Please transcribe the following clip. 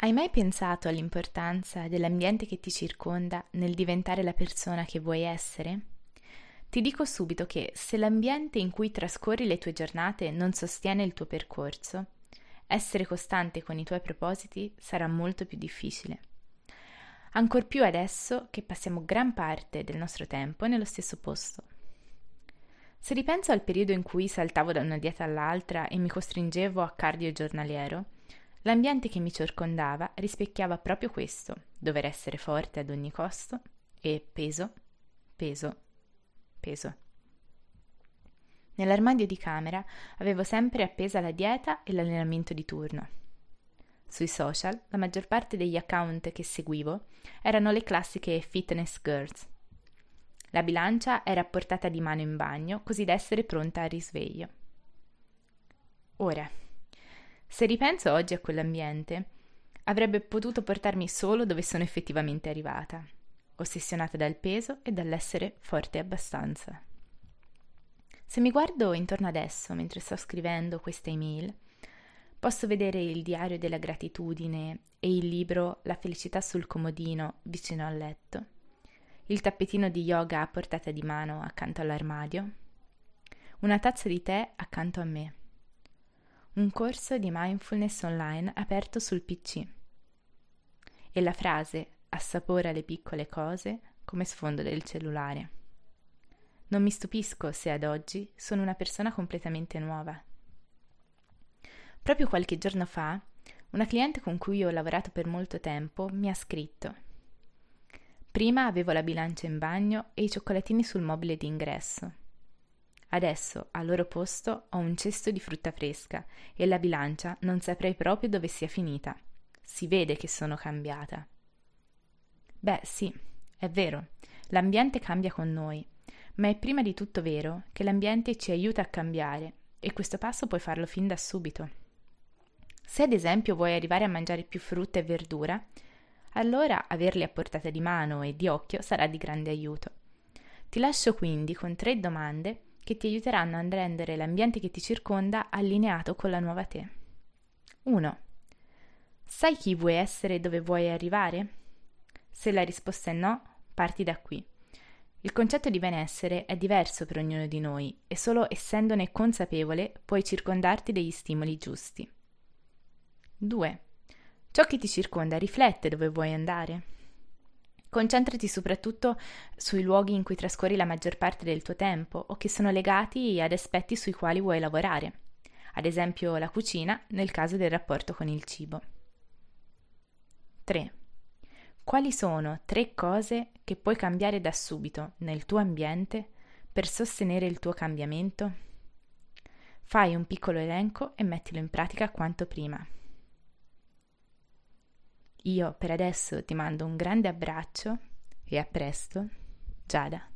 Hai mai pensato all'importanza dell'ambiente che ti circonda nel diventare la persona che vuoi essere? Ti dico subito che se l'ambiente in cui trascorri le tue giornate non sostiene il tuo percorso, essere costante con i tuoi propositi sarà molto più difficile. Ancor più adesso che passiamo gran parte del nostro tempo nello stesso posto. Se ripenso al periodo in cui saltavo da una dieta all'altra e mi costringevo a cardio giornaliero, L'ambiente che mi circondava rispecchiava proprio questo, dover essere forte ad ogni costo e peso, peso, peso. Nell'armadio di camera avevo sempre appesa la dieta e l'allenamento di turno. Sui social la maggior parte degli account che seguivo erano le classiche fitness girls. La bilancia era portata di mano in bagno così da essere pronta al risveglio. Ora, se ripenso oggi a quell'ambiente, avrebbe potuto portarmi solo dove sono effettivamente arrivata, ossessionata dal peso e dall'essere forte abbastanza. Se mi guardo intorno adesso mentre sto scrivendo questa email, posso vedere il diario della gratitudine e il libro La felicità sul comodino vicino al letto, il tappetino di yoga a portata di mano accanto all'armadio, una tazza di tè accanto a me un corso di mindfulness online aperto sul PC. E la frase assapora le piccole cose come sfondo del cellulare. Non mi stupisco se ad oggi sono una persona completamente nuova. Proprio qualche giorno fa, una cliente con cui ho lavorato per molto tempo mi ha scritto. Prima avevo la bilancia in bagno e i cioccolatini sul mobile d'ingresso. Adesso, al loro posto, ho un cesto di frutta fresca e la bilancia non saprei proprio dove sia finita. Si vede che sono cambiata. Beh, sì, è vero, l'ambiente cambia con noi, ma è prima di tutto vero che l'ambiente ci aiuta a cambiare e questo passo puoi farlo fin da subito. Se ad esempio vuoi arrivare a mangiare più frutta e verdura, allora averli a portata di mano e di occhio sarà di grande aiuto. Ti lascio quindi con tre domande che ti aiuteranno a rendere l'ambiente che ti circonda allineato con la nuova te. 1. Sai chi vuoi essere e dove vuoi arrivare? Se la risposta è no, parti da qui. Il concetto di benessere è diverso per ognuno di noi e solo essendone consapevole puoi circondarti degli stimoli giusti. 2. Ciò che ti circonda riflette dove vuoi andare? Concentrati soprattutto sui luoghi in cui trascorri la maggior parte del tuo tempo o che sono legati ad aspetti sui quali vuoi lavorare, ad esempio la cucina nel caso del rapporto con il cibo. 3. Quali sono tre cose che puoi cambiare da subito nel tuo ambiente per sostenere il tuo cambiamento? Fai un piccolo elenco e mettilo in pratica quanto prima. Io per adesso ti mando un grande abbraccio e a presto, Giada.